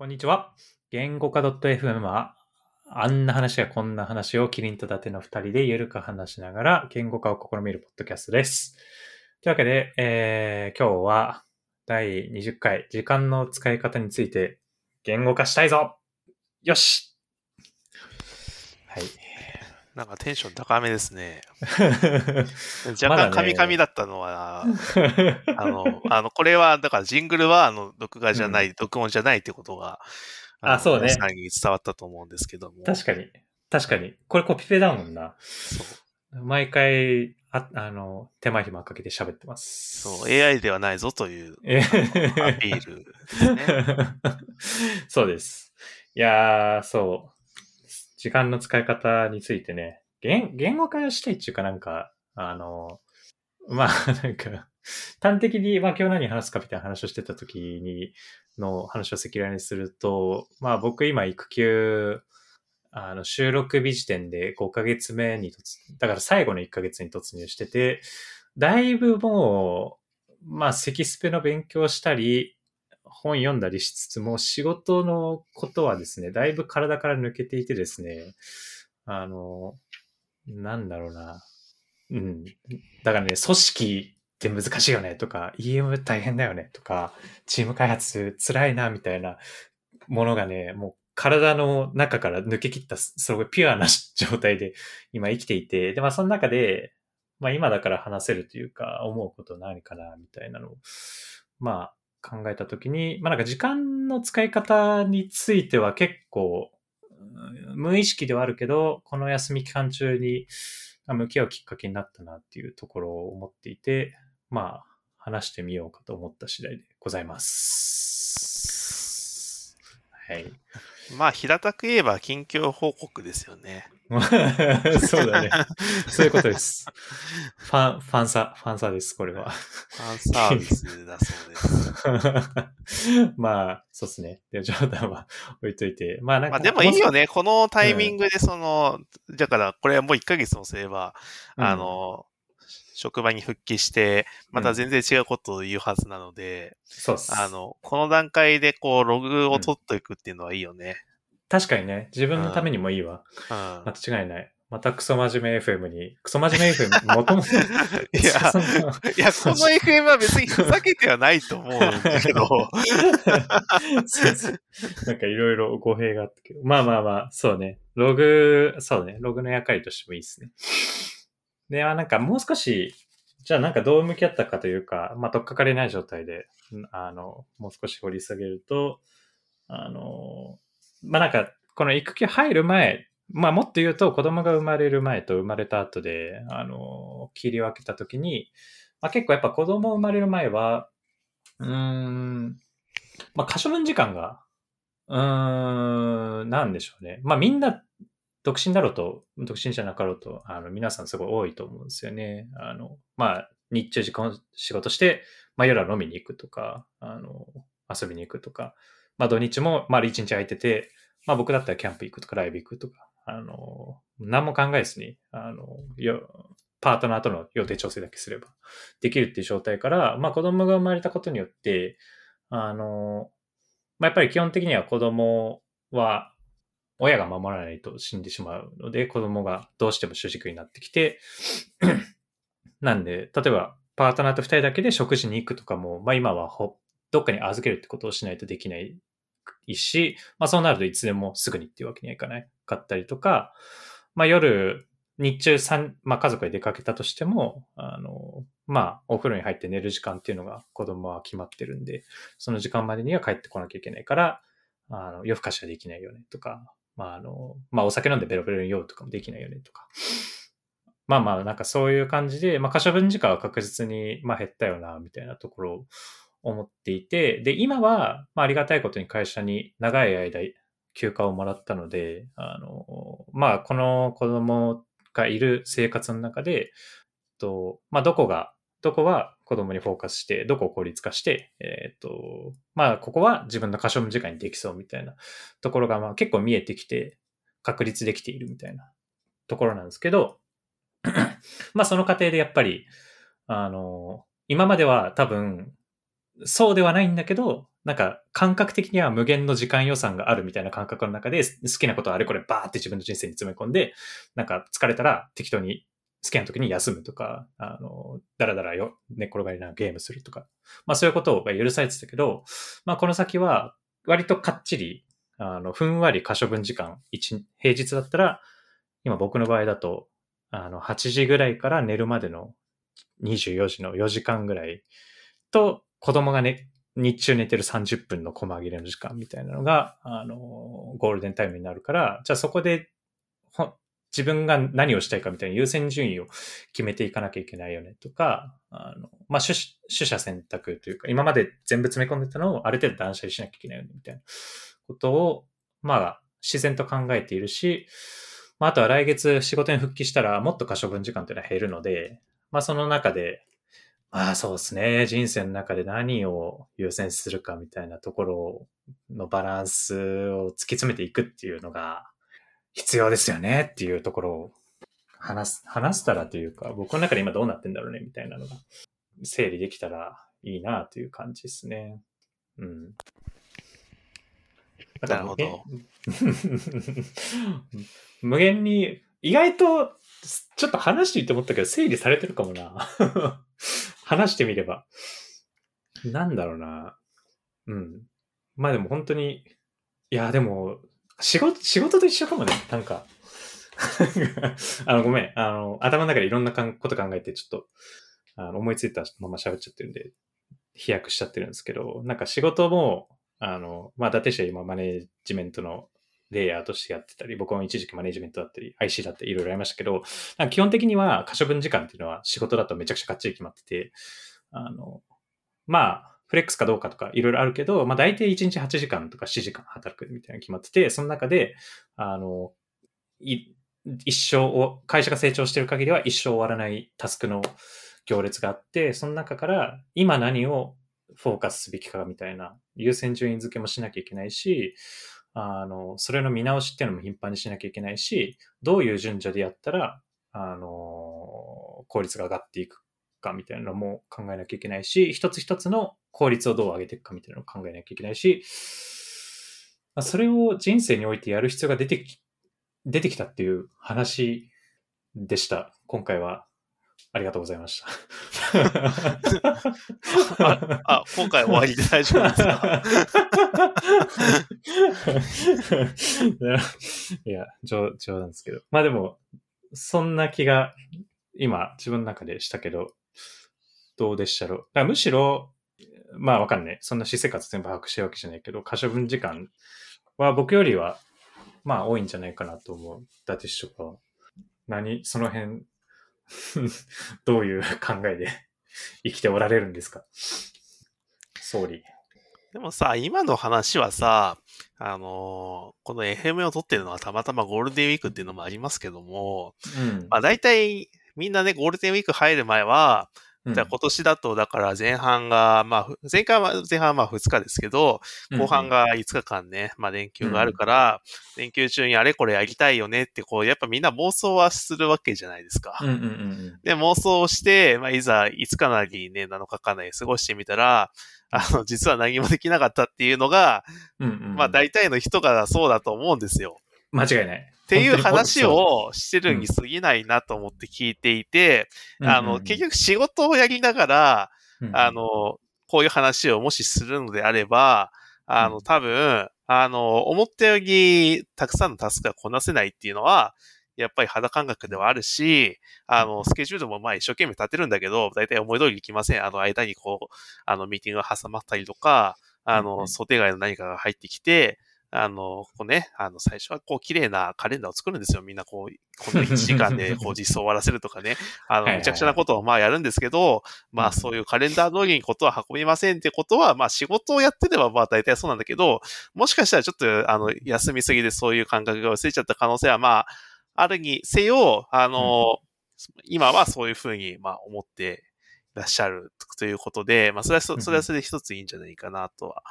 こんにちは。言語化 .fm は、あんな話やこんな話をキリンと伊達の二人でゆるく話しながら言語化を試みるポッドキャストです。というわけで、えー、今日は第20回時間の使い方について言語化したいぞよしはい。なんかテンション高めですね。若干カミカミだったのは、あの、あの、これは、だからジングルは、あの、録画じゃない、録音じゃないってことが、のあそうね皆さんに伝わったと思うんですけども。確かに。確かに。これコピペだもんな。そう。毎回、ああの、手間暇かけて喋ってます。そう、AI ではないぞという、えアピールですね。そうです。いやー、そう。時間の使い方についてね、言言語化したいっていうかなんか、あの、まあ、なんか、端的に、まあ今日何話すかみたいな話をしてた時に、の話を赤裸々にすると、まあ僕今育休、あの、収録日時点で5ヶ月目に突、だから最後の1ヶ月に突入してて、だいぶもう、まあ、セキスペの勉強したり、本読んだりしつつも、仕事のことはですね、だいぶ体から抜けていてですね、あの、なんだろうな。うん。だからね、組織って難しいよねとか、EM 大変だよねとか、チーム開発辛いなみたいなものがね、もう体の中から抜け切った、すごいピュアな状態で今生きていて、で、まあその中で、まあ今だから話せるというか、思うこと何かなみたいなのを、まあ考えたときに、まあなんか時間の使い方については結構、無意識ではあるけど、この休み期間中に向き合うきっかけになったなっていうところを思っていて、まあ話してみようかと思った次第でございます。はい。まあ、平たく言えば近況報告ですよね。そうだね。そういうことです。ファン、ファンサ、ファンサです、これは。ファンサービスだそうです。まあ、そうですね。で、冗談は置いといて。まあなんか、まあ、でもいいよね。このタイミングで、その、だから、これはもう1ヶ月もすれば、うんあの、職場に復帰して、また全然違うことを言うはずなので、そうっす。あの、この段階でこう、ログを取っといくっていうのはいいよね。確かにね、自分のためにもいいわ。うん。間違いない。またクソ真面目 FM に、クソ真面目 FM、もともと、いや いや、この FM は別にふざけてはないと思うんだけど、なんかいろいろ語弊があったけど。まあまあまあ、そうね。ログ、そうね。ログの役割としてもいいですね。で、あなんかもう少し、じゃあなんかどう向き合ったかというか、まあ、とっかかりない状態で、あの、もう少し掘り下げると、あの、まあなんか、この育休入る前、まあもっと言うと子供が生まれる前と生まれた後で、あの、切り分けたときに、まあ結構やっぱ子供生まれる前は、うーん、まあ可処分時間が、うーん、なんでしょうね。まあみんな、独身だろうと、独身じゃなかろうと、あの、皆さんすごい多いと思うんですよね。あの、まあ、日中時間仕事して、まあ夜は飲みに行くとか、あの、遊びに行くとか、まあ土日も丸一日空いてて、まあ僕だったらキャンプ行くとかライブ行くとか、あの、何も考えずに、あの、よ、パートナーとの予定調整だけすればできるっていう状態から、まあ子供が生まれたことによって、あの、まあやっぱり基本的には子供は親が守らないと死んでしまうので、子供がどうしても主軸になってきて、なんで、例えばパートナーと二人だけで食事に行くとかも、まあ今はほどっかに預けるってことをしないとできないし、まあそうなるといつでもすぐにっていうわけにはいかない。かったりとか、まあ夜、日中三、まあ家族で出かけたとしても、あの、まあお風呂に入って寝る時間っていうのが子供は決まってるんで、その時間までには帰ってこなきゃいけないから、あの、夜更かしはできないよねとか、まああの、まあお酒飲んでベロベロに酔うとかもできないよねとか。まあまあなんかそういう感じで、まあ可処分時間は確実に、まあ減ったよな、みたいなところを思っていて、で、今は、まあありがたいことに会社に長い間休暇をもらったので、あの、まあこの子供がいる生活の中で、と、まあどこが、どこは子供にフォーカスして、どこを効率化して、えっ、と、まあここは自分の可処分時間にできそうみたいなところが、まあ結構見えてきて、確立できているみたいなところなんですけど、まあその過程でやっぱり、あの、今までは多分、そうではないんだけど、なんか感覚的には無限の時間予算があるみたいな感覚の中で好きなことをあれこれバーって自分の人生に詰め込んで、なんか疲れたら適当に好きな時に休むとか、あの、だらだらよ、寝転がりながらゲームするとか、まあそういうことが許されてたけど、まあこの先は割とかっちり、あの、ふんわり可処分時間、一平日だったら、今僕の場合だと、あの、8時ぐらいから寝るまでの24時の4時間ぐらいと、子供がね、日中寝てる30分の細切れの時間みたいなのが、あの、ゴールデンタイムになるから、じゃあそこで、自分が何をしたいかみたいな優先順位を決めていかなきゃいけないよねとか、あの、まあ、取捨選択というか、今まで全部詰め込んでたのをある程度断捨離しなきゃいけないよねみたいなことを、まあ、自然と考えているし、まあ、あとは来月仕事に復帰したらもっと可処分時間というのは減るので、まあ、その中で、まあそうですね。人生の中で何を優先するかみたいなところのバランスを突き詰めていくっていうのが必要ですよねっていうところを話す、話したらというか、僕の中で今どうなってんだろうねみたいなのが整理できたらいいなという感じですね。うん。なるほど。無限に、意外と、ちょっと話していいと思ったけど、整理されてるかもな。話してみれば。なんだろうな。うん。まあでも本当に、いや、でも、仕事、仕事と一緒かもね。なんか。あの、ごめん。あの、頭の中でいろんなこと考えて、ちょっと、あの思いついたまま喋っちゃってるんで、飛躍しちゃってるんですけど、なんか仕事も、あの、まあ、伊達市は今マネジメントのレイヤーとしてやってたり、僕も一時期マネジメントだったり、IC だったりいろいろありましたけど、基本的には可処分時間っていうのは仕事だとめちゃくちゃかっちり決まってて、あの、まあ、フレックスかどうかとかいろいろあるけど、まあ大体1日8時間とか7時間働くみたいなの決まってて、その中で、あの、い一生を、会社が成長してる限りは一生終わらないタスクの行列があって、その中から今何をフォーカスすべきかみたいな優先順位付けもしなきゃいけないし、あの、それの見直しっていうのも頻繁にしなきゃいけないし、どういう順序でやったら、あの、効率が上がっていくかみたいなのも考えなきゃいけないし、一つ一つの効率をどう上げていくかみたいなのを考えなきゃいけないし、それを人生においてやる必要が出てき、出てきたっていう話でした。今回はありがとうございました。ああ、今回終わりで大丈夫ですか？いや冗、冗談ですけど。まあでも、そんな気が今自分の中でしたけど、どうでしたろう？むしろ、まあわかんない。そんな私生活全部把握してるわけじゃないけど、可処分時間は僕よりは、まあ多いんじゃないかなと思う。だってしょか。何その辺 どういう考えで 生きておられるんですか？総理。でもさ、今の話はさ、あのー、この FM を撮ってるのはたまたまゴールデンウィークっていうのもありますけども、うん、まあ大体みんなね、ゴールデンウィーク入る前は、じゃあ今年だと、だから前半が、まあ、前回は、前半はまあ2日ですけど、後半が5日間ね、まあ連休があるから、連休中にあれこれやりたいよねって、こう、やっぱみんな妄想はするわけじゃないですか。で、妄想をして、まあいざ5日なりね、7日間なり過ごしてみたら、あの、実は何もできなかったっていうのが、まあ大体の人がそうだと思うんですよ。間違いない。っていう話をしてるに過ぎないなと思って聞いていて、うん、あの、結局仕事をやりながら、うん、あの、こういう話をもしするのであれば、あの、多分、あの、思ったよりたくさんのタスクがこなせないっていうのは、やっぱり肌感覚ではあるし、あの、スケジュールもまあ一生懸命立てるんだけど、大体思い通りいきません。あの間にこう、あの、ミーティングが挟まったりとか、あの、想定外の何かが入ってきて、あの、ここね、あの、最初はこう、綺麗なカレンダーを作るんですよ。みんなこう、この1時間で こう、実装を終わらせるとかね。あの、めちゃくちゃなことをまあやるんですけど、まあそういうカレンダー通りにことは運びませんってことは、まあ仕事をやってればまあ大体そうなんだけど、もしかしたらちょっと、あの、休みすぎでそういう感覚が薄れちゃった可能性はまあ、あるにせよ、あの、今はそういうふうに、まあ思っていらっしゃるということで、まあそれはそれはそれで一ついいんじゃないかなとは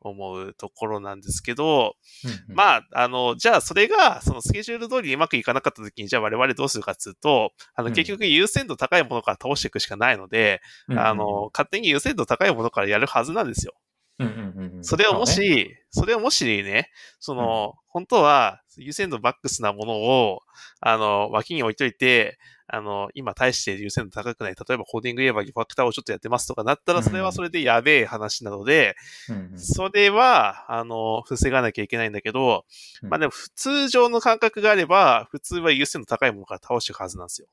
思うところなんですけど、うんうん、まあ、あの、じゃあそれが、そのスケジュール通りにうまくいかなかった時に、じゃあ我々どうするかっていうと、あの、結局優先度高いものから倒していくしかないので、うん、あの、勝手に優先度高いものからやるはずなんですよ。それをもし、それをもしね、その、本当は優先度バックスなものを、あの、脇に置いといて、あの、今対して優先度高くない、例えばコーディング言えばファクターをちょっとやってますとかなったら、それはそれでやべえ話なので、それは、あの、防がなきゃいけないんだけど、うん。まあでも、通常の感覚があれば、普通は優先度高いものから倒していくはずなんですよ。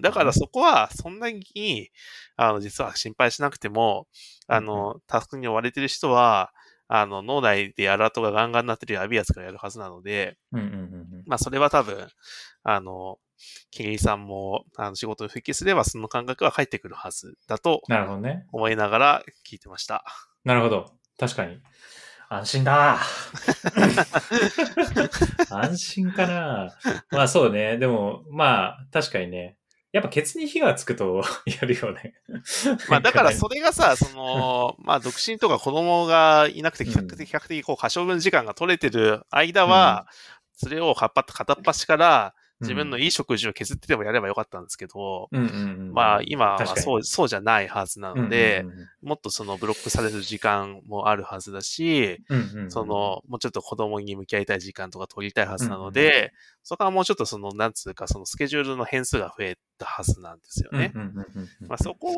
だからそこは、そんなに、あの、実は心配しなくても、あの、タスクに追われてる人は、あの、脳内でアラートがガンガンになってるやべえやつからやるはずなので、まあ、それは多分、あの、ケリーさんも、あの、仕事に復帰すれば、その感覚は返ってくるはずだとなるほどね。思いながら聞いてました。なるほど。確かに。安心だ。安心かな。まあそうね。でも、まあ確かにね。やっぱケツに火がつくと やるよね。まあだからそれがさ、その、まあ独身とか子供がいなくて比較的、比較的こう、可処分時間が取れてる間は、それをかっぱ片っ端から自分のいい食事を削ってでもやればよかったんですけど、うんうんうん、まあ今はそう、そうじゃないはずなので、うんうんうんもっとそのブロックされる時間もあるはずだし、うんうんうんその、もうちょっと子供に向き合いたい時間とか取りたいはずなので、そこはもうちょっとその、なんつうか、そのスケジュールの変数が増えたはずなんですよね。うん。うんうんうんうんまあ、そこ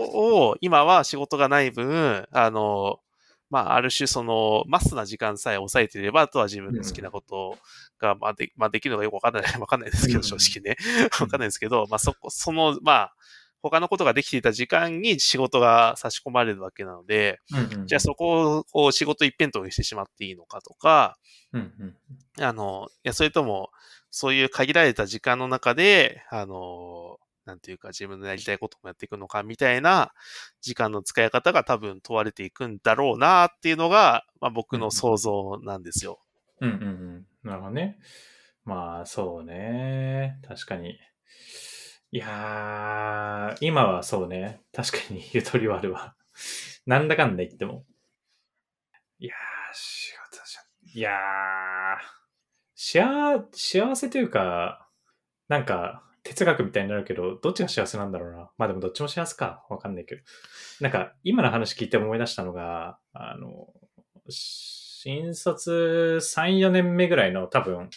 を、今は仕事がない分、あの、まあ、ある種その、マスな時間さえ抑えていれば、あとは自分の好きなことが、まあ、で、まあ、できるのがよくわかんない、わかんないですけど、うん正直ね。わかんないですけど、まあ、そこ、その、まあ、他のことができていた時間に仕事が差し込まれるわけなので、うんうんじゃあそこをこう仕事一辺倒にしてしまっていいのかとか、うんうん。あの、いや、それとも、そういう限られた時間の中で、あの、なんていうか自分のやりたいこともやっていくのかみたいな時間の使い方が多分問われていくんだろうなっていうのが、まあ僕の想像なんですよ。うんうんうん。なるほどね。まあ、そうね。確かに。いやー、今はそうね。確かにゆとりはあるわ。なんだかんだ言っても。いやー、仕事じゃ、いやー、幸、幸せというか、なんか、哲学みたいになるけど、どっちが幸せなんだろうな。まあでもどっちも幸せか。わかんないけど。なんか、今の話聞いて思い出したのが、あの、新卒3、4年目ぐらいの多分、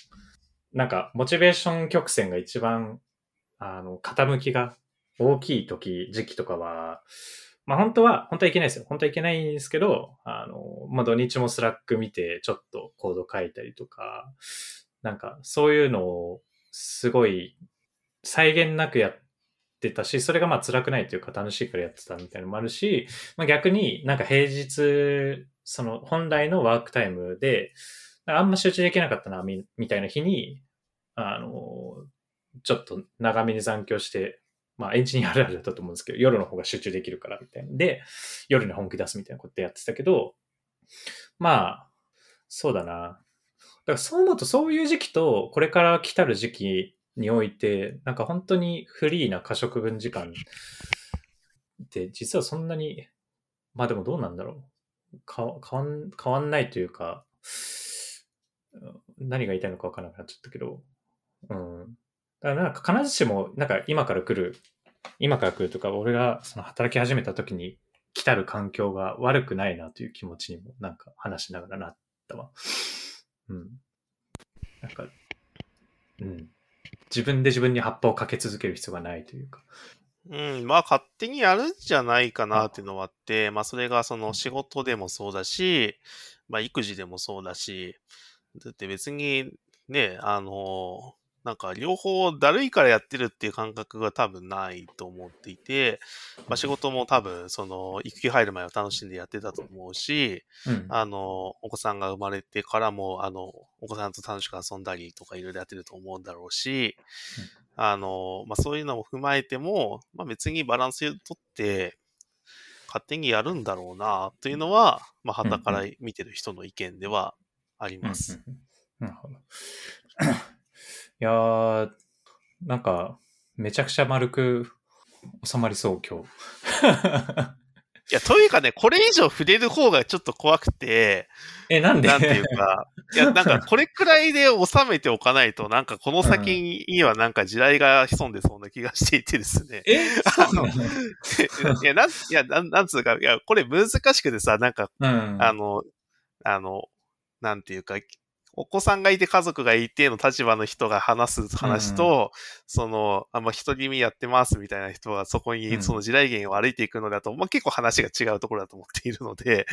なんか、モチベーション曲線が一番、あの、傾きが大きい時、時期とかは、まあ本当は、本当はいけないですよ。本当はいけないんですけど、あの、まあ土日もスラック見て、ちょっとコード書いたりとか、なんか、そういうのを、すごい、際限なくやってたし、それがまあ辛くないというか楽しいからやってたみたいなのもあるし、まあ逆になんか平日、その本来のワークタイムで、あんま集中できなかったな、みたいな日に、あの、ちょっと長めに残業して、まあエンジニアあるあるだったと思うんですけど、夜の方が集中できるからみたいなで、夜に本気出すみたいなことやってたけど、まあ、そうだな。だからそう思うとそういう時期とこれから来たる時期において、なんか本当にフリーな可食分時間って実はそんなに、まあでもどうなんだろう。変わん変わんないというか、何が言いたいのか分からなくなっちゃったけど、うん。だからなんか必ずしも、なんか今から来る、今から来るとか、俺がその働き始めた時に来たる環境が悪くないなという気持ちにもなんか話しながらなったわ。うん。なんか、うん。自分で自分に葉っぱをかけ続ける必要がないというか。うん、まあ勝手にやるんじゃないかなっていうのはあって、まあそれがその仕事でもそうだし、まあ育児でもそうだし、だって別にね、あの、なんか両方だるいからやってるっていう感覚が多分ないと思っていて、まあ仕事も多分その育休入る前は楽しんでやってたと思うし、うん。あの、お子さんが生まれてからも、あの、お子さんと楽しく遊んだりとかいろいろやってると思うんだろうし、あの、まあ、そういうのも踏まえても、まあ、別にバランスをとって、勝手にやるんだろうな、というのは、まあ、旗から見てる人の意見ではあります。うんなるほど。いやー、なんか、めちゃくちゃ丸く収まりそう、今日。いや、というかね、これ以上触れる方がちょっと怖くて、え、なんで？なんていうか、いや、なんか これくらいで収めておかないと、なんかこの先にはなんか地雷が潜んでそうな気がしていてですね。えそうなの？いや、なん、いや、なん、なんつうか、いや、これ難しくてさ、なんか、うん。あの、あの、なんていうか、お子さんがいて家族がいての立場の人が話す話と、その、あんま一人身やってますみたいな人がそこうんにその地雷原を歩いていくのだと、まあ結構話が違うところだと思っているので。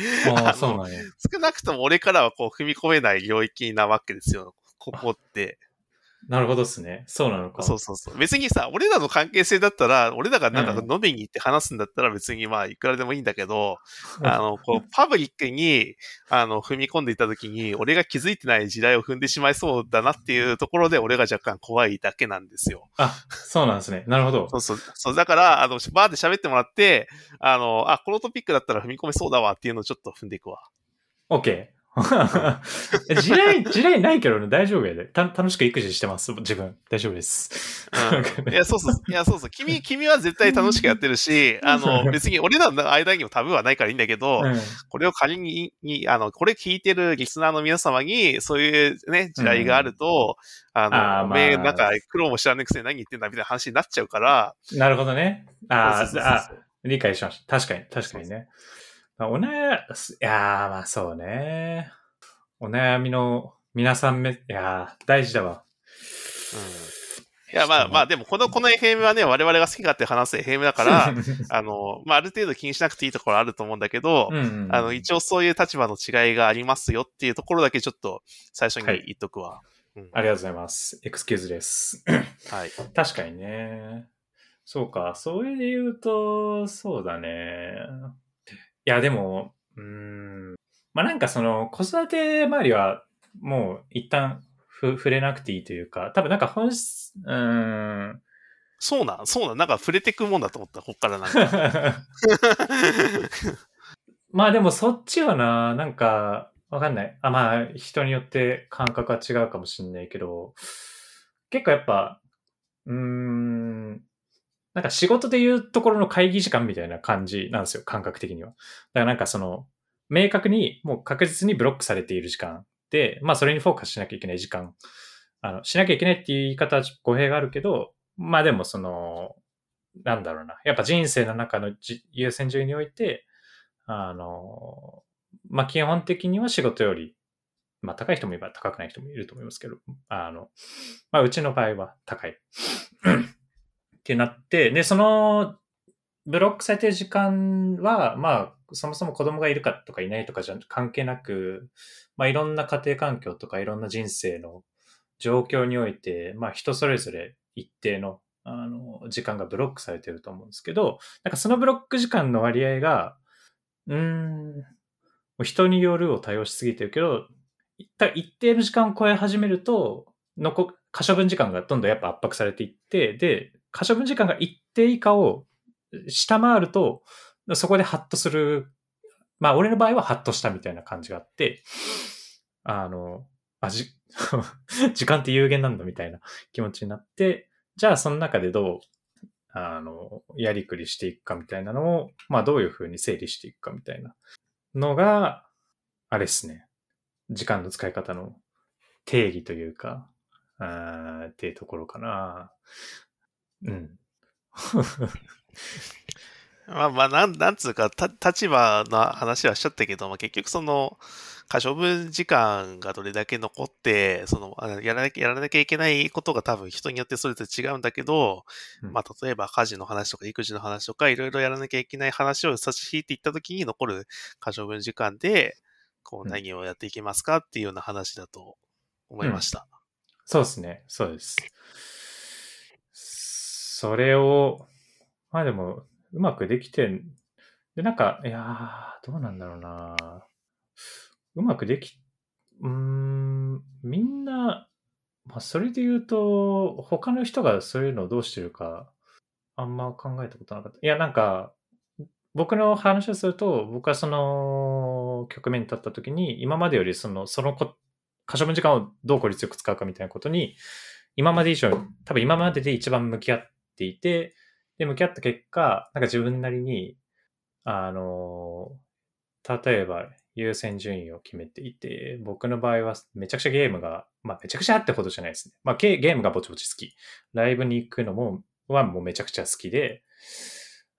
少なくとも俺からはこう踏み込めない領域なわけですよ。ここって。なるほどっすね。そうなのか。そうそうそう。別にさ、俺らの関係性だったら、俺らがなんかうん飲みに行って話すんだったら別にまあいくらでもいいんだけど、あの、こう、パブリックに、あの、踏み込んでいた時に、俺が気づいてない時代を踏んでしまいそうだなっていうところで、俺が若干怖いだけなんですよ。あ、そうなんですね。なるほどそ。うそう。そう、だから、あの、バーで喋ってもらって、あの、あ、このトピックだったら踏み込めそうだわっていうのをちょっと踏んでいくわ。OK。地雷、地雷ないけどね、大丈夫やで。た楽しく育児してます、自分。大丈夫です。うん。いや、そうそう。いや、そうそう。君、君は絶対楽しくやってるし、あの、別に俺らの間にもタブーはないからいいんだけど、うんこれを仮に、にあの、これ聞いてるリスナーの皆様に、そういうね、地雷があると、あの、あーおめえ、まあなんか、苦労も知らねえくせに何言ってんだみたいな話になっちゃうから、なるほどね。ああ、理解しました。確かに、確かにね。まあお悩いやー、まあそうね。お悩みの皆さんめ、いやー、大事だわ。いや、まあまあ、でも、この、この FM はね、我々が好き勝手話す FM だから、あの、まあ、ある程度気にしなくていいところあると思うんだけど、うんうんあの、一応そういう立場の違いがありますよっていうところだけちょっと最初にはい言っとくわ。うんありがとうございます。エクスキューズです。はい。確かにね。そうか。それで言うと、そうだね。いや、でも、うーん。まあなんかその、子育て周りは、もう一旦ふ触れなくていいというか、多分なんか本質、うーん。そうなん、そうなん、なんか触れてくもんだと思った、こっからなんか。まあでもそっちはな、なんか、わかんない。あ、まあ人によって感覚は違うかもしんないけど、結構やっぱ、うーん、なんか仕事でいうところの会議時間みたいな感じなんですよ、感覚的には。だからなんかその、明確にもう確実にブロックされている時間で、まあそれにフォーカスしなきゃいけない時間、あの、しなきゃいけないっていう言い方は語弊があるけど、まあでもその、なんだろうな。やっぱ人生の中の優先順位において、あの、まあ基本的には仕事より、まあ高い人もいれば高くない人もいると思いますけど、あの、まあうちの場合は高い。ってなって、で、その、ブロックされてる時間は、まあ、そもそも子供がいるかとかいないとかじゃ関係なく、まあいろんな家庭環境とかいろんな人生の状況において、まあ人それぞれ一定の、あの、時間がブロックされてると思うんですけど、なんかそのブロック時間の割合が、うん、人によるを対応しすぎてるけど、一旦一定の時間を超え始めると、残、可処分時間がどんどんやっぱ圧迫されていって、で、可処分時間が一定以下を下回ると、そこでハッとする。まあ、俺の場合はハッとしたみたいな感じがあって、あの、あ、じ、時間って有限なんだみたいな気持ちになって、じゃあその中でどう、あの、やりくりしていくかみたいなのを、まあどういうふうに整理していくかみたいなのが、あれですね。時間の使い方の定義というか、あーっていうところかな。うん。まあまあ、なん、なんつうか、た、立場の話はしちゃったけど、まあ結局その、可処分時間がどれだけ残って、その、あやらなきゃ、やらなきゃいけないことが多分人によってそれぞれ違うんだけど、うんまあ例えば家事の話とか育児の話とか、いろいろやらなきゃいけない話を差し引いていったときに残る可処分時間で、こううん何をやっていきますかっていうような話だと思いました。そうですね。そうです。それを、まあでも、うまくできてん、で、なんか、いやー、どうなんだろうなうまくでき、うーん、みんな、まあそれで言うと、他の人がそういうのをどうしてるか、あんま考えたことなかった。いや、なんか、僕の話をすると、僕はその局面に立った時に、今までよりその、そのこ、可処分時間をどう効率よく使うかみたいなことに、今まで以上に、多分今までで一番向き合っていて、で、向き合った結果、なんか自分なりに、あの、例えば優先順位を決めていて、僕の場合はめちゃくちゃゲームが、まあめちゃくちゃってほどじゃないですね。まあゲームがぼちぼち好き。ライブに行くのも、はもうめちゃくちゃ好きで、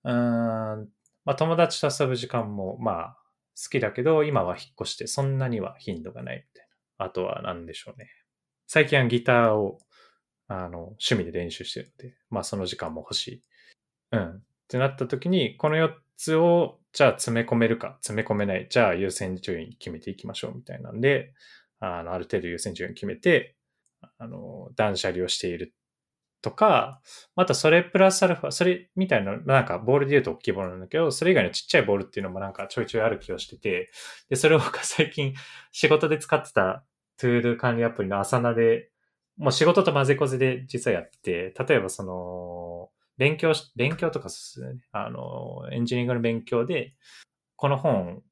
うーん、まあ友達と遊ぶ時間もまあ好きだけど、今は引っ越してそんなには頻度がないみたいな。あとは何でしょうね。最近はギターをあの趣味で練習してるので、まあその時間も欲しい。うん。ってなった時に、この4つをじゃあ詰め込めるか、詰め込めない。じゃあ優先順位決めていきましょうみたいなんで、あの、ある程度優先順位決めて、あの、断捨離をしているとか、またそれプラスアルファ、それみたいな、なんかボールで言うと大きいボールなんだけど、それ以外のちっちゃいボールっていうのもなんかちょいちょいある気がしてて、で、それを最近仕事で使ってたトゥール管理アプリのアサナで、もう仕事と混ぜこぜで実はやって、例えばその、勉強し、勉強とかすね、あの、エンジニアリングの勉強で、この本、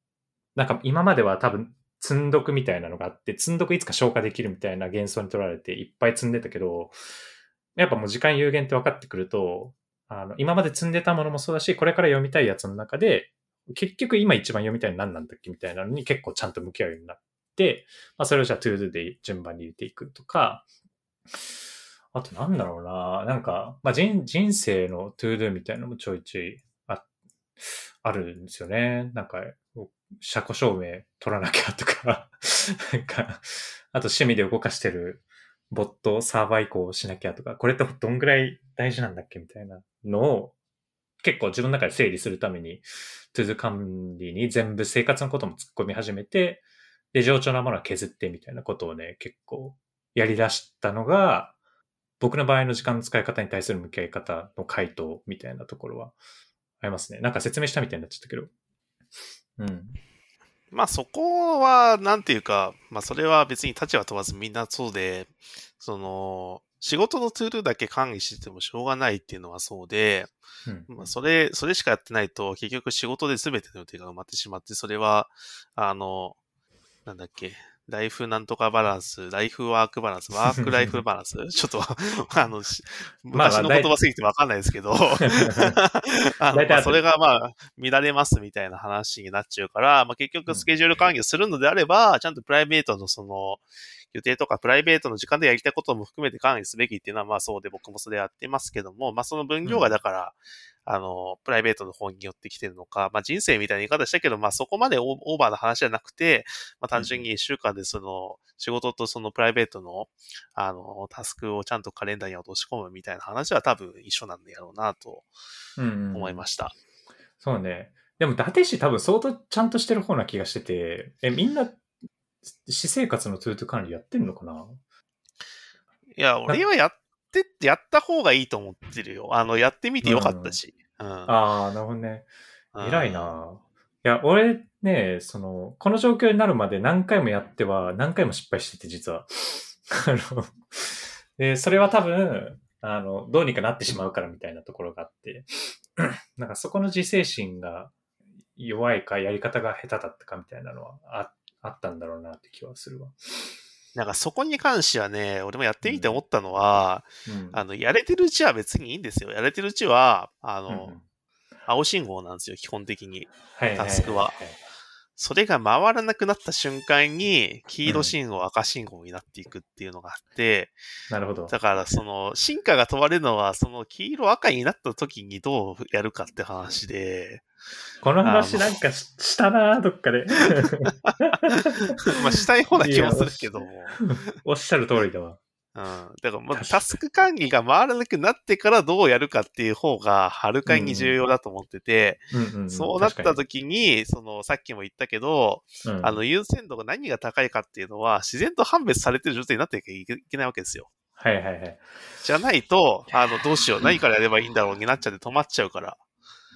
なんか今までは多分積んどくみたいなのがあって、積んどくいつか消化できるみたいな幻想に取られていっぱい積んでたけど、やっぱもう時間有限って分かってくると、あの、今まで積んでたものもそうだし、これから読みたいやつの中で、結局今一番読みたいの何なんだっけみたいなのに結構ちゃんと向き合うようになって、まあそれをじゃあ to do で順番に入れていくとか、あとなんだろうな、なんか、まあ人人生の to do みたいなのもちょいちょいああるんですよね。なんか、車庫証明取らなきゃとか。なんか、あと趣味で動かしてるボットサーバー移行しなきゃとか、これってどんぐらい大事なんだっけみたいなのを結構自分の中で整理するために、 to do 管理に全部生活のことも突っ込み始めて、で、冗長なものは削ってみたいなことをね、結構やり出したのが、僕の場合の時間の使い方に対する向き合い方の回答みたいなところはありますね。なんか説明したみたいになっちゃったけど。うん。まあそこは、なんていうか、まあそれは別に立場問わずみんなそうで、その、仕事のツールだけ管理しててもしょうがないっていうのはそうで、うん、まあそれ、それしかやってないと結局仕事で全ての予定が埋まってしまって、それは、あの、なんだっけ、ライフなんとかバランス、ライフワークバランス、ワークライフバランス？ちょっと、あの、昔の言葉すぎてわかんないですけど、あのまあ、それがまあ、乱れますみたいな話になっちゃうから、まあ、結局スケジュール管理をするのであれば、ちゃんとプライベートのその、予定とかプライベートの時間でやりたいことも含めて管理すべきっていうのはまあそうで僕もそれやってますけども、まあその分量がだから、あの、プライベートの方によってきてるのか、まあ人生みたいな言い方したけど、まあそこまでオーバーな話じゃなくて、まあ単純に一週間でその、仕事とそのプライベートの、あの、タスクをちゃんとカレンダーに落とし込むみたいな話は多分一緒なんだろうなと思いました。うんうん、そうね。でも、伊達氏多分相当ちゃんとしてる方な気がしてて、え、みんな、私生活の to do 管理やってんのかな？いや、俺はやっってってやった方がいいと思ってるよ。あの、やってみてよかったし。うん。うん、ああ、なるほどね。偉いな。いや、俺ね、その、この状況になるまで何回もやっては、何回も失敗してて、実は。あの、で、それは多分、あの、どうにかなってしまうからみたいなところがあって、なんかそこの自制心が弱いか、やり方が下手だったかみたいなのはああったんだろうなって気はするわ。なんかそこに関してはね、俺もやってみて思ったのは、うん、あの、やれてるうちは別にいいんですよ。やれてるうちは、あの、うん、青信号なんですよ、基本的に。タスクは。それが回らなくなった瞬間に、黄色信号、赤信号になっていくっていうのがあって、なるほど。だから、その、進化が問われるのは、その黄色赤になった時にどうやるかって話で、この話なんかしたなどっかで。まあ、したい方な気もするけども。おっしゃる通りだわ。うん。だから、まあ、タスク管理が回らなくなってからどうやるかっていう方が、はるかに重要だと思ってて、そうなった時に、その、さっきも言ったけど、うん、あの、優先度が何が高いかっていうのは、自然と判別されてる状態になっていけないわけですよ。はいはいはい。じゃないと、あの、どうしよう、何からやればいいんだろうになっちゃって止まっちゃうから。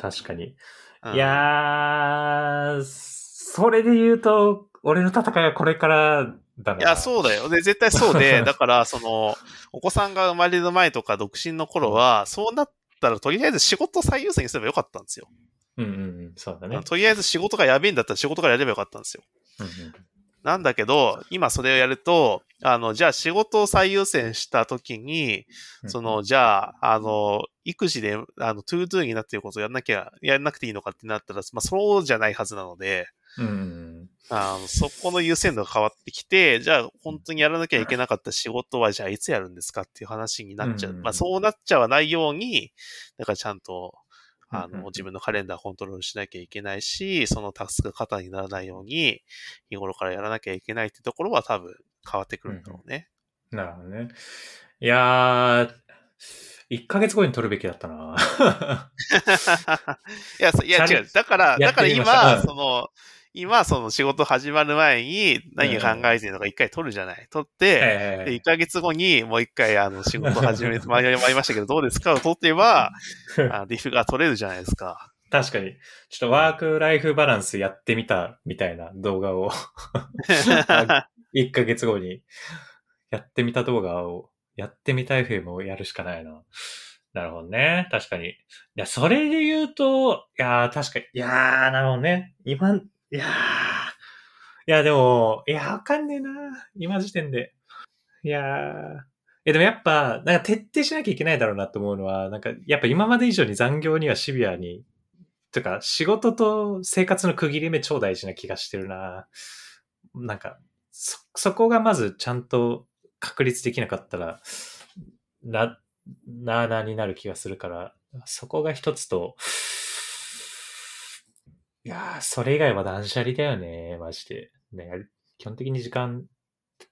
確かに。いやー、それで言うと、俺の戦いはこれからだな。いや、そうだよ。で、絶対そうで、だから、その、お子さんが生まれる前とか独身の頃は、そうなったら、とりあえず仕事最優先にすればよかったんですよ。うんうんうん、そうだね。とりあえず仕事がやべえんだったら仕事からやればよかったんですよ。うんうんなんだけど、今それをやると、あの、じゃあ仕事を最優先したときに、その、じゃあ、あの、育児で、あの、 to do になっていることをやんなきゃ、やんなくていいのかってなったら、まあ、そうじゃないはずなので、うん。あの、そこの優先度が変わってきて、じゃあ、本当にやらなきゃいけなかった仕事は、じゃあ、いつやるんですかっていう話になっちゃう。まあ、そうなっちゃわないように、だからちゃんと、あの、自分のカレンダーコントロールしなきゃいけないし、そのタスクが過多にならないように、日頃からやらなきゃいけないってところは多分変わってくるんだろうね。うん、なるほどね。いやー、1ヶ月後に取るべきだったな いや、いや違う。だから、だから今、その、今、その仕事始まる前に何を考えてるのか一回取るじゃない。取って、で1ヶ月後にもう一回あの仕事始めて まいりましたけど、どうですか？を取ってば、あリフが取れるじゃないですか。確かに。ちょっとワークライフバランスやってみたみたいな動画を1ヶ月後にやってみた動画をやってみたいフェームをやるしかないな。なるほどね。確かに。いや、それで言うと、いやー確かに。いやー、なるほどね。今、いやー。いや、でも、いや、わかんねえな。今時点で。いやー。いや、でもやっぱ、なんか徹底しなきゃいけないだろうなと思うのは、なんか、やっぱ今まで以上に残業にはシビアに、とか、仕事と生活の区切り目超大事な気がしてるな。なんか、そ、そこがまずちゃんと確立できなかったら、な、なーなーになる気がするから、そこが一つと、いやー、それ以外は断捨離だよね、マジで。ね、基本的に時間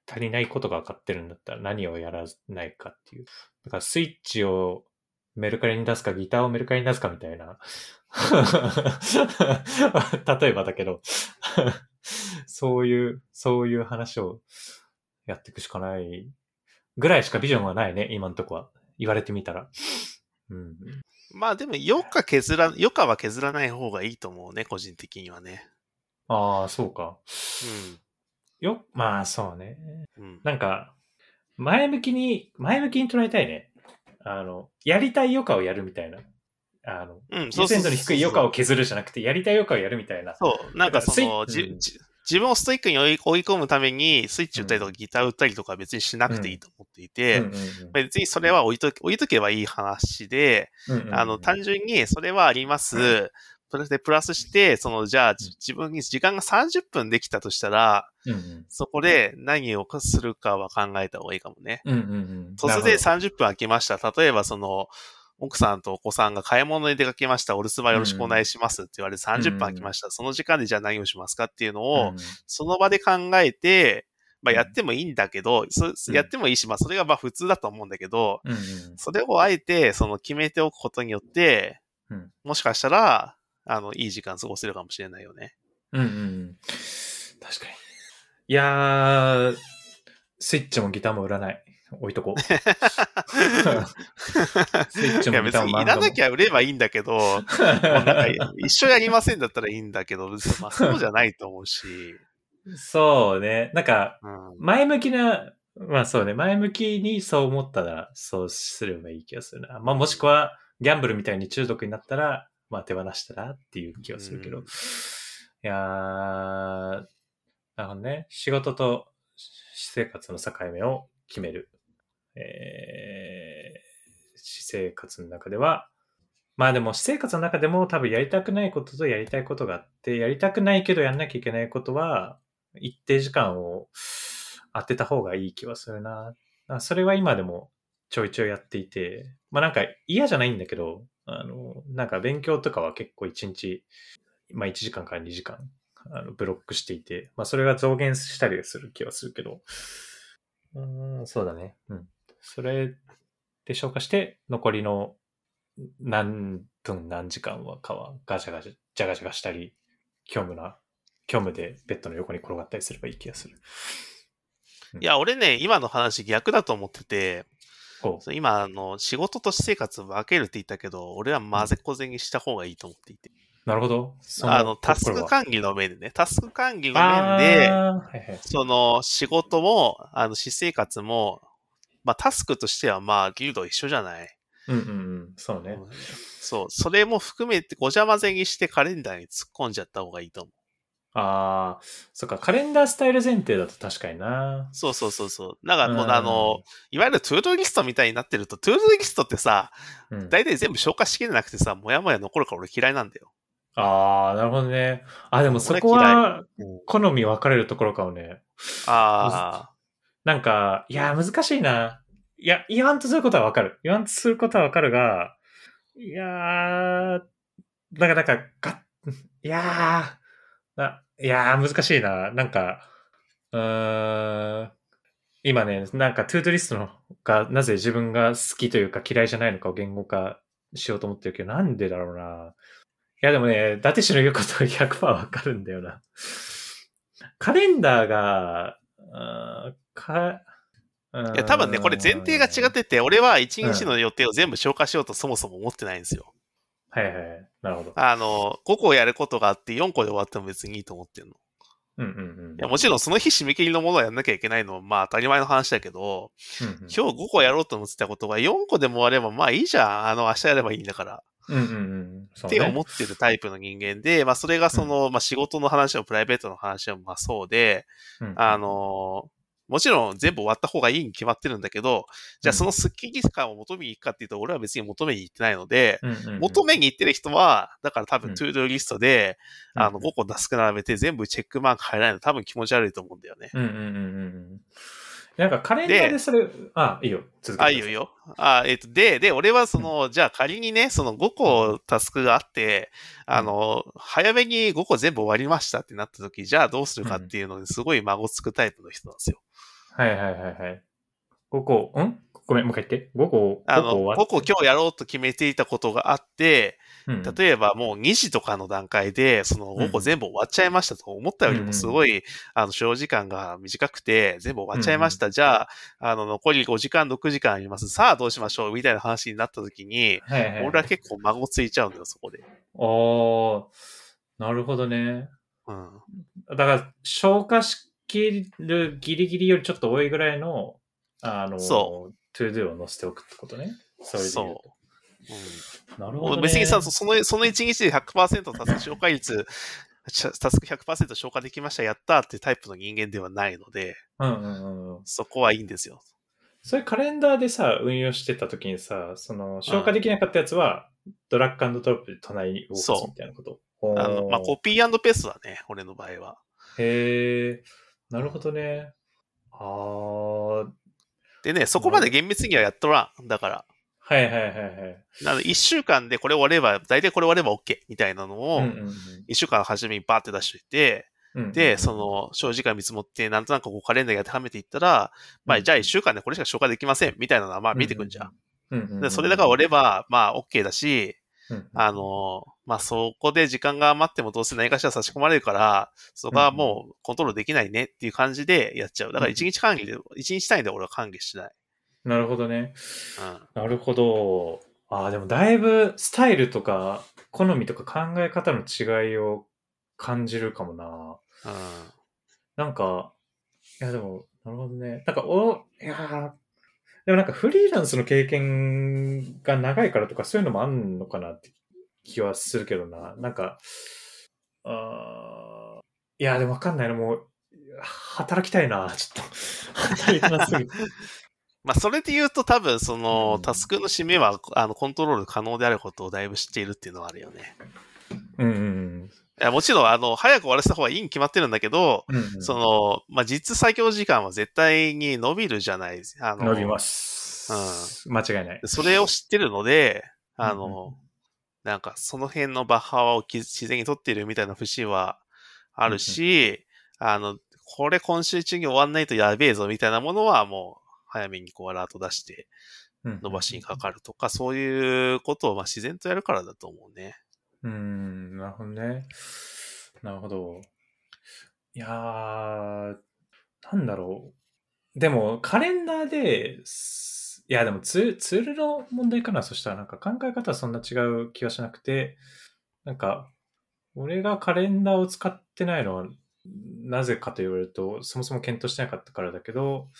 足りないことが分かってるんだったら何をやらないかっていう。だからスイッチをメルカリに出すか、ギターをメルカリに出すかみたいな。例えばだけどそういう、そういう話をやっていくしかないぐらいしかビジョンはないね、今のとこは。言われてみたら。うん。まあでも、余暇削ら、余暇は削らない方がいいと思うね、個人的にはね。ああ、そうか。うん。よ、まあそうね。うん、なんか、前向きに、前向きに捉えたいね。あの、やりたい余暇をやるみたいな。あの、うん、そうそうそうそう優先度に低い余暇を削るじゃなくて、やりたい余暇をやるみたいな。そう、なんかその、じ、うん、自分をストイックに追い込むために、スイッチ打ったりとかギター打ったりとか別にしなくていいと思っていて、別にそれは置いと置いとけばいい話で、あの、単純にそれはあります。それでプラスして、その、じゃあ、自分に時間が30分できたとしたら、そこで何をするかは考えた方がいいかもね。突然30分空きました。例えば、その、奥さんとお子さんが買い物に出かけました。お留守番よろしくお願いしますって言われて30分空きました。うん、その時間でじゃあ何をしますかっていうのを、その場で考えて、まあやってもいいんだけど、そやってもいいし、まあそれがまあ普通だと思うんだけど、それをあえてその決めておくことによって、もしかしたら、あの、いい時間過ごせるかもしれないよね。うんうん。確かに。いやー、スイッチもギターも売らない。置いとこう。スイッチもいや別にいらなきゃ売ればいいんだけど、一緒やりませんだったらいいんだけど、まあ そうじゃないと思うし。そうね。なんか、前向きな、まあそうね、前向きにそう思ったら、そうすればいい気がするな。まあもしくは、ギャンブルみたいに中毒になったら、まあ手放したらっていう気がするけど。いやー、なるほどね。仕事と私生活の境目を決める。えー、私生活の中では、まあでも私生活の中でも多分やりたくないこととやりたいことがあって、やりたくないけどやんなきゃいけないことは、一定時間を当てた方がいい気はするな。それは今でもちょいちょいやっていて、まあなんか嫌じゃないんだけど、あの、なんか勉強とかは結構一日、まあ1時間から2時間、あのブロックしていて、まあそれが増減したりする気はするけど、うん、そうだね。うん。それで消化して、残りの何分何時間はかはガチャガチャ、ジャガジャガしたり、虚無な、虚無でベッドの横に転がったりすればいい気がする。いや、俺ね、今の話逆だと思ってて、今、あの、仕事と私生活分けるって言ったけど、俺は混ぜこぜにした方がいいと思っていて。なるほど。あの、タスク管理の面でね、タスク管理の面で、はいはい、その、仕事も、あの、私生活も、まあ、タスクとしてはまあ、ギルド一緒じゃない？うんうんうん。そうね。そう。それも含めてごちゃ混ぜにしてカレンダーに突っ込んじゃった方がいいと思う。ああ、そっか、カレンダースタイル前提だと確かにな。そうそうそうそう。なんかもうあの、いわゆる to do リストみたいになってると、 to do リストってさ、うん、大体全部消化しきれなくてさ、もやもや残るから俺嫌いなんだよ。ああ、なるほどね。あ、でもそこはうん好み分かれるところかもね。あなんか、いや、難しいな。いや、言わんとすることは分かる。言わんとすることは分かるが、いやー、なんか、なんか、が、いやー、ないやー、難しいな。なんか、うーん、今ね、なんか、トゥードゥリストのが、なぜ自分が好きというか嫌いじゃないのかを言語化しようと思ってるけど、なんでだろうな。いや、でもね、伊達氏の言うことは100%わかるんだよな。カレンダーが、うーか、あ。いや、多分ね、これ前提が違ってて、俺は1日の予定を全部消化しようとそもそも思ってないんですよ。はいはい。なるほど。あの、5個やることがあって4個で終わっても別にいいと思ってるの。うんうんうん。いや、もちろんその日締め切りのものをやんなきゃいけないのは、まあ当たり前の話だけど、うんうん、今日5個やろうと思ってたことが4個でも終われば、まあいいじゃん。あの、明日やればいいんだから。うんうんうん。そうね。って思ってるタイプの人間で、まあそれがその、まあ仕事の話もプライベートの話もまあそうで、うんあのもちろん全部終わった方がいいに決まってるんだけど、じゃあそのスッキリ感を求めに行くかっていうと、俺は別に求めに行ってないので、うんうんうん。求めに行ってる人は、だから多分うん。 to do リストで、うんあの、5個タスク並べて全部チェックマーク入らないの多分気持ち悪いと思うんだよね。うんうんうんうん。なんかカレンダーでそれ、あ、いいよ。続けてあ、いいよいいよ。あ、えっ、と、で、で、俺はその、じゃあ仮にね、その5個タスクがあって、あの、早めに5個全部終わりましたってなった時、じゃあどうするかっていうのですごい孫つくタイプの人なんですよ。はいはいはいはい。5個、ん？ごめん、もう一回言って。5個、5あの、5個今日やろうと決めていたことがあって、うん例えばもう2時とかの段階で、その5個全部終わっちゃいましたと思ったよりもすごい、あの、使用時間が短くて、全部終わっちゃいました。じゃあ、あの、残り5時間、6時間あります。さあどうしましょう？みたいな話になった時に、はいはい。俺は結構まごついちゃうんだよ、そこで。おー、なるほどね。うん。だから、消化しきるギリギリよりちょっと多いぐらいの、あの、そ to do を載せておくってことね。それで言うと。う。なるほど、ね。うん。別にさ、その、その1日で100%タスク消化率、タスク100%消化できました、やったーってタイプの人間ではないので、うんうんうんうん。そこはいいんですよ。それカレンダーでさ、運用してた時にさ、その、消化できなかったやつは、ドラッグアンドドロップで隣に動かすそうみたいなこと。あの、まあ、コピーペーストだね、俺の場合は。へえ、なるほどね。ああ、はでね、そこまで厳密にはやっとらん。だから。いはいはいはい。なので、1週間でこれ終われば、大体これ終われば OK みたいなのを、うんうんうん1週間の初めにバーって出しといて、うんうんで、そ、の、長時間見積もって、なんとなくこうカレンダーに当てはめていったら、まあ、じゃあ1週間でこれしか消化できません、みたいなのは、まあ、見てくんじゃん。うんうんうん、で、それだから終われば、まあ、OK だし、うんうん、あの、まあ、そこで時間が余ってもどうせ何かしら差し込まれるから、そこはもうコントロールできないねっていう感じでやっちゃう。だから1日管理で、1日単位で俺は管理しない。なるほどね。うん。なるほど。ああ、でもだいぶスタイルとか、好みとか考え方の違いを感じるかもな。うん。なんか、いやでも、なるほどね。なんか、お、いやーでもなんかフリーランスの経験が長いからとかそういうのもあんのかなって気はするけどな。なんか、あーいや、でもわかんないな。もう、働きたいな。ちょっと、働いてなすぎて。まあ、それで言うと多分、その、うんタスクの締めは、あの、コントロール可能であることをだいぶ知っているっていうのはあるよね。うんうんいやもちろん、あの、早く終わらせた方がいいに決まってるんだけど、うん。うんうんその、まあ、実作業時間は絶対に伸びるじゃない。あの、伸びます。間違いない。それを知ってるので、あうんうんの、なんかその辺のバッハワをき自然に取っているみたいな節はあるし、あの、これ今週中に終わんないとやべえぞみたいなものはもう早めにこうアラート出して伸ばしにかかるとか、そういうことをまあ自然とやるからだと思うね。うーん、なるほどね。なるほど。いやー、なんだろう。でも、カレンダーで、いや、でもツ、ツールの問題かな。そしたら、なんか考え方はそんな違う気はしなくて、なんか、俺がカレンダーを使ってないのは、なぜかと言われると、そもそも検討してなかったからだけど、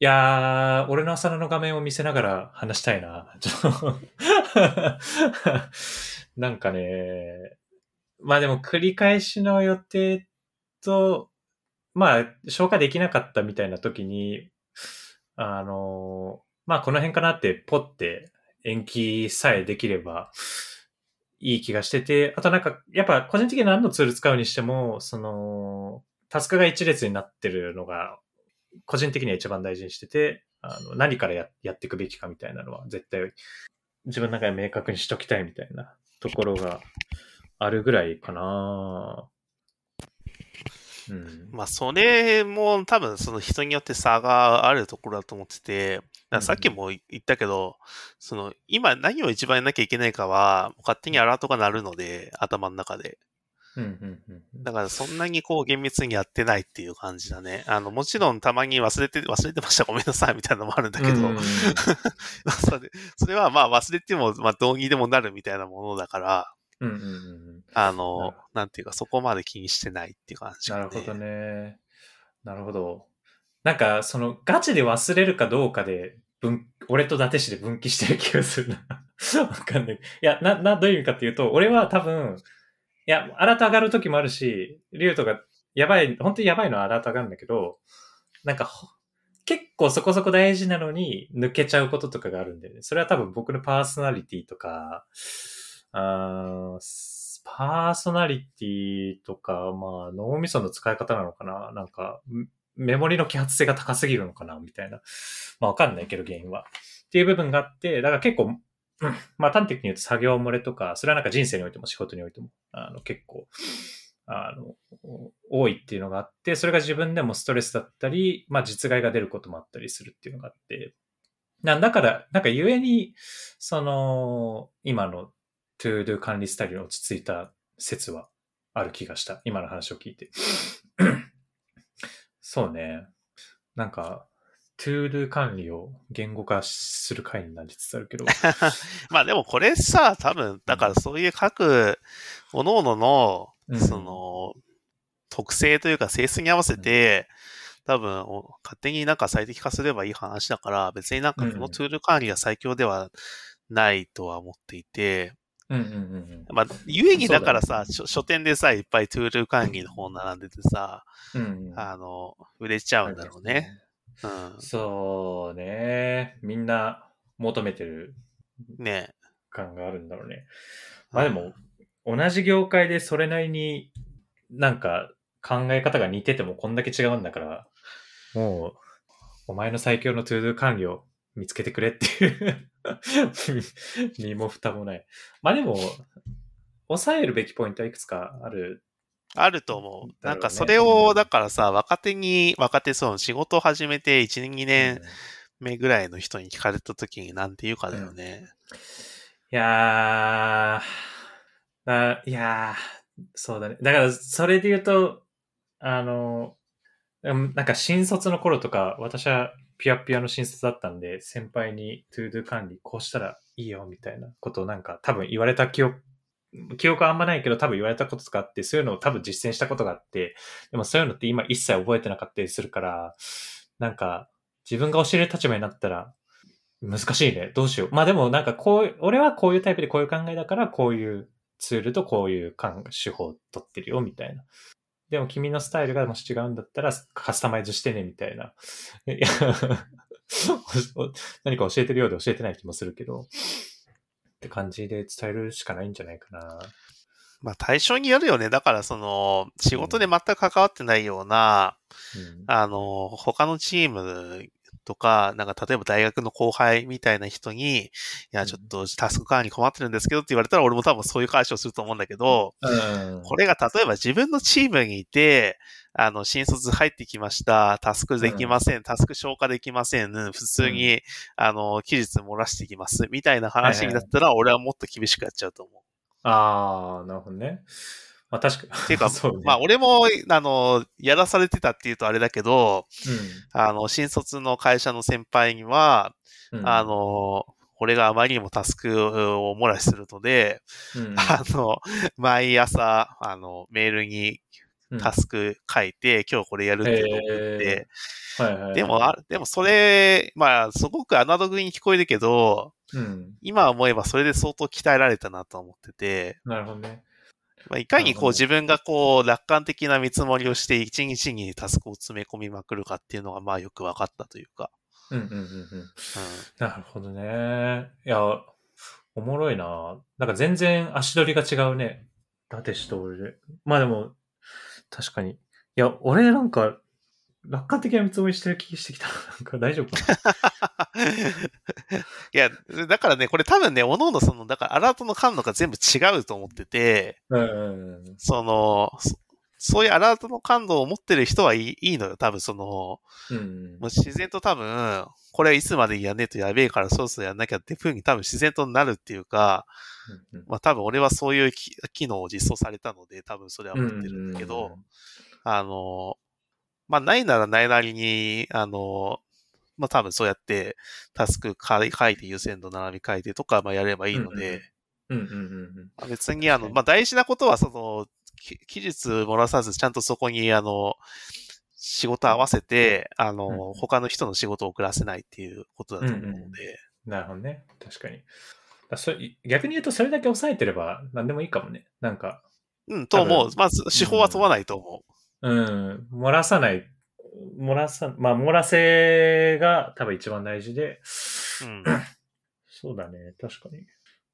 いやー、俺の朝の画面を見せながら話したいな。ちょっとなんかね、まあでも繰り返しの予定と、まあ消化できなかったみたいな時に、あの、まあこの辺かなってポって延期さえできればいい気がしてて、あとなんかやっぱ個人的に何のツール使うにしても、その、タスクが一列になってるのが個人的には一番大事にしてて、あの何からややっていくべきかみたいなのは絶対自分の中で明確にしときたいみたいな。ところがあるぐらいかな。うん、まあ、それも多分その人によって差があるところだと思ってて、さっきも言ったけど、うん、その今何を一番やんなきゃいけないかは、勝手にアラートが鳴るので、頭の中で。だからそんなにこう厳密にやってないっていう感じだね。あの、もちろんたまに忘れて、忘れてましたごめんなさいみたいなのもあるんだけど、それはまあ忘れても、まあどうにでもなるみたいなものだから、あの、なんていうかそこまで気にしてないっていう感じ、ね、なるほどね。なるほど。なんかそのガチで忘れるかどうかで分、俺と伊達市で分岐してる気がするな。わかんない。いや、な、な、どういう意味かっていうと、俺は多分、いや、アラート上がる時もあるし、リュウとか、やばい、本当にやばいのはアラート上がるんだけど、なんか、結構そこそこ大事なのに抜けちゃうこととかがあるんだよね。それは多分僕のパーソナリティとか、あパーソナリティとか、まあ、脳みその使い方なのかななんか、メモリの揮発性が高すぎるのかなみたいな。まあ、わかんないけど、原因は。っていう部分があって、だから結構、まあ端的に言うと作業漏れとか、それはなんか人生においても仕事においても、あの結構、あの、多いっていうのがあって、それが自分でもストレスだったり、まあ実害が出ることもあったりするっていうのがあって、なんだから、なんかゆえに、その、今の to do 管理スタイルに落ち着いた説はある気がした。今の話を聞いて。そうね。なんか、 to do 管理を言語化する回になりつつあるけど。まあでもこれさ、多分、だからそういう各、各々の、その、特性というか性質に合わせて、多分、勝手になんか最適化すればいい話だから、別になんかこのツール管理が最強ではないとは思っていて、うんうんうん、まあ、ゆえにだからさ、ね、書店でさ、いっぱいトゥール管理の本並んでてさ、うんうん、あの、売れちゃうんだろうね。うん、そうね。みんな求めてるね感があるんだろうね。まあでも、同じ業界でそれなりになんか考え方が似ててもこんだけ違うんだから、もう、お前の最強の to do 管理を見つけてくれっていう 身も蓋もない。まあでも、抑えるべきポイントはいくつかあるあると思う。ね、なんかそれを、だからさ、若手に、若手そう、仕事を始めて1年、2年目ぐらいの人に聞かれた時に何て言うかだよね。うん、いやー、いやー、そうだね。だからそれで言うと、あの、なんか新卒の頃とか、私はピュアピュアの新卒だったんで、先輩に to do 管理こうしたらいいよみたいなことをなんか多分言われた記憶記憶はあんまないけど多分言われたこととかあって、そういうのを多分実践したことがあって、でもそういうのって今一切覚えてなかったりするから、なんか自分が教える立場になったら難しいね。どうしよう。まあでもなんかこう、俺はこういうタイプでこういう考えだからこういうツールとこういう手法を取ってるよみたいな。でも君のスタイルがもし違うんだったらカスタマイズしてねみたいな。何か教えてるようで教えてない気もするけど。って感じで伝えるしかないんじゃないかな。まあ対象によるよね。だからその、仕事で全く関わってないような、うん、あの、他のチームとか、なんか例えば大学の後輩みたいな人に、いや、ちょっとタスク管理困ってるんですけどって言われたら俺も多分そういう解消すると思うんだけど、うん、これが例えば自分のチームにいて、あの、新卒入ってきました。タスクできません。うん、タスク消化できません。普通に、うん、あの、期日漏らしてきます。みたいな話になったら、俺はもっと厳しくやっちゃうと思う。ああ、なるほどね。まあ確かに。っていうか、ね、まあ俺も、あの、やらされてたっていうとあれだけど、うん、あの、新卒の会社の先輩には、あの、俺があまりにもタスクを漏らしするので、あの、毎朝、あの、メールにタスク書いて、うん、今日これやるっていうのを送って、はいはいはい、でも、でもそれ、まあ、すごくアナログに聞こえるけど、うん、今思えばそれで相当鍛えられたなと思ってて。なるほどね。まあ、いかにこう自分がこう楽観的な見積もりをして一日にタスクを詰め込みまくるかっていうのがまあよく分かったというか。うんうんうんうん。うん、なるほどね。いや、おもろいな。なんか全然足取りが違うね。伊達氏と俺で。まあでも、確かに。いや、俺なんか、楽観的な見積もりしてる気してきた。なんか大丈夫かな？いや、だからね、これ多分ね、おのおのその、だからアラートの感度が全部違うと思ってて、うんそのそ、そういうアラートの感度を持ってる人はいいいいのよ、多分その、うん、もう自然と多分、これいつまでやんねえとやべえからそろそろやんなきゃっていう風に多分自然となるっていうか、うんうん、まあ多分俺はそういう機能を実装されたので、多分それは持ってるんだけど、あの、まあ、ないならないなりに、あの、まあ、多分そうやってタスク書いて優先度並び書いてとか、まあ、やればいいので、別に、あの、まあ、大事なことは、その、期日漏らさず、ちゃんとそこに、あの、仕事合わせて、あの、うん、他の人の仕事を遅らせないっていうことだと思うので。うんうん、なるほどね。確かに。そ逆に言うと、それだけ抑えてれば何でもいいかもね。なんか。うん、と思う。まず、手法は問わないと思う。うん、漏らさない、漏らさ、まあ、漏らせが多分一番大事で、うん、そうだね、確かに。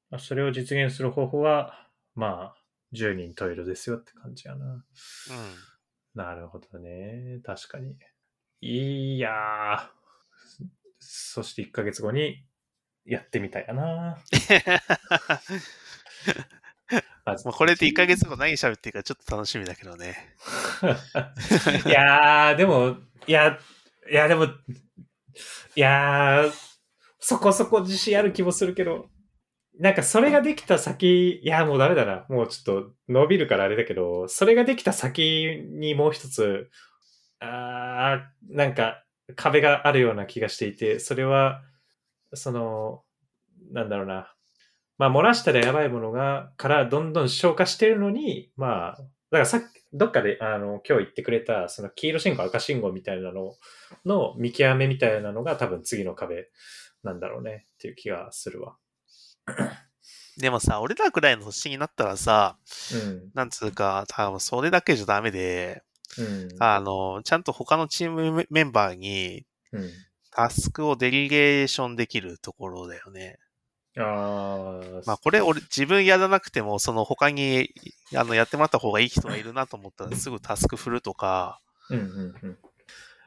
まあ、それを実現する方法は、まあ、10人トイレですよって感じやな。うん。なるほどね。確かに。いやー。そして1ヶ月後にやってみたいやな。まあ、これで1ヶ月後何喋っていいかちょっと楽しみだけどね。いやー、でも、いや、いや、でも、いやー、そこそこ自信ある気もするけど、なんかそれができた先、いや、もうダメだな。もうちょっと伸びるからあれだけど、それができた先にもう一つ、あー、なんか壁があるような気がしていて、それは、その、なんだろうな。まあ、漏らしたらやばいものが、からどんどん消化してるのに、まあ、だからさっき、どっかで、あの、今日言ってくれた、その黄色信号、赤信号みたいなのの見極めみたいなのが多分次の壁なんだろうねっていう気がするわ。でもさ、俺らくらいの年になったらさ、うん、なんつうか、多分それだけじゃダメで、うん、あの、ちゃんと他のチームメンバーに、タスクをデリゲーションできるところだよね。あまあこれ俺自分やらなくても、その他にあのやってもらった方がいい人がいるなと思ったらすぐタスク振るとか、うんうんうん、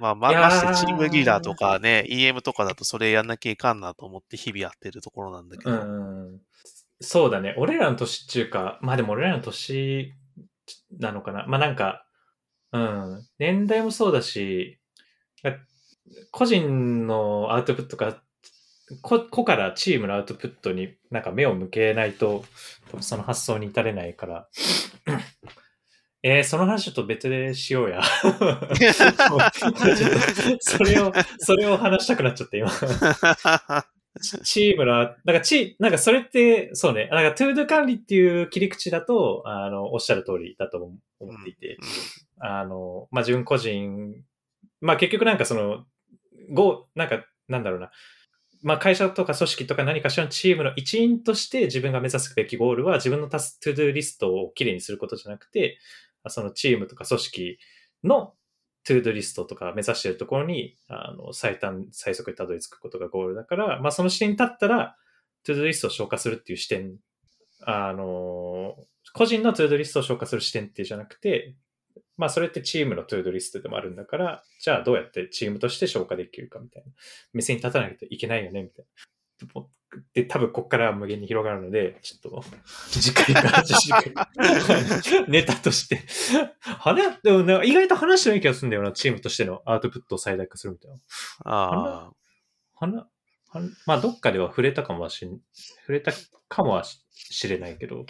まあまましてチームリーダーとかね、EM とかだとそれやんなきゃいかんなと思って日々やってるところなんだけど。うんそうだね。俺らの年っていうか、まあでも俺らの年なのかな。まあなんか、うん、年代もそうだし、個人のアウトプットが個個からチームのアウトプットになんか目を向けないと、その発想に至れないから。えー、その話ちょっと別でしようや。それを、それを話したくなっちゃって今。チームの、なんかチなんかそれって、そうね、なんかトゥード管理っていう切り口だと、あの、おっしゃる通りだと思っていて、うん、あの、まあ、自分個人、まあ、結局なんかその、ご、なんか、なんだろうな、まあ、会社とか組織とか何かしらのチームの一員として自分が目指すべきゴールは自分のタストゥードゥリストをきれいにすることじゃなくて、そのチームとか組織の to do リストとか目指しているところに、あの、最短、最速にたどり着くことがゴールだから、まあ、その視点に立ったら、 to do リストを消化するっていう視点、あの、個人の to do リストを消化する視点っていうじゃなくて、まあそれってチームの to do リストでもあるんだから、じゃあどうやってチームとして消化できるかみたいな。目線に立たないといけないよね、みたいな。で、多分こっから無限に広がるので、ちょっと、次回から次回ネタとして話、でも、ね、意外と話してない気がするんだよな、チームとしてのアウトプットを最大化するみたいな。ああ。話、まあ、どっかでは触れたかもしん、触れたかもはしれないけど。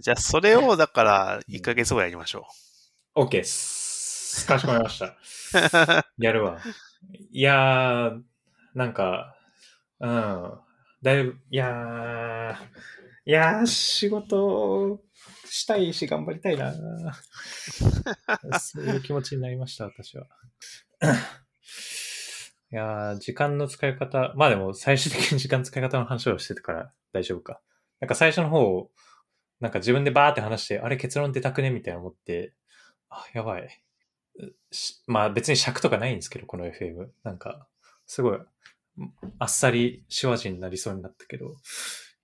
じゃあ、それを、だから、1ヶ月後やりましょう。OK っす。かしこまりました。やるわ。いやー、なんか、うん。だいぶ、いやー、いやー、仕事したいし頑張りたいな そういう気持ちになりました、私は。いやー、時間の使い方、まあでも最終的に時間使い方の話をしてたから大丈夫か。なんか最初の方、なんか自分でバーって話して、あれ結論出たくねみたいな思って、あ、やばい。しまあ別に尺とかないんですけど、この FM。なんか、すごい、あっさり手話人になりそうになったけど、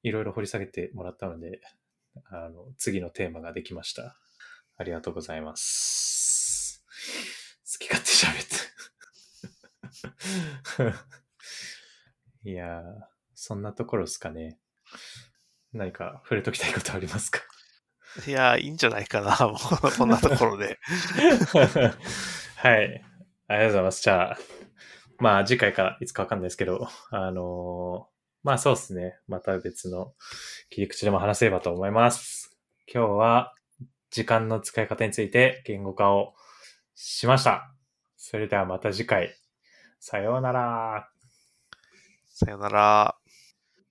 いろいろ掘り下げてもらったので、あの、次のテーマができました。ありがとうございます。好き勝手喋って。いやー、そんなところですかね。何か触れときたいことありますか？いや、いいんじゃないかな、もう、こんなところで。はい。ありがとうございます。じゃあ、まあ次回からいつかわかんないですけど、あのーまあそうですね。また別の切り口でも話せればと思います。今日は時間の使い方について言語化をしました。それではまた次回。さようなら。さようなら。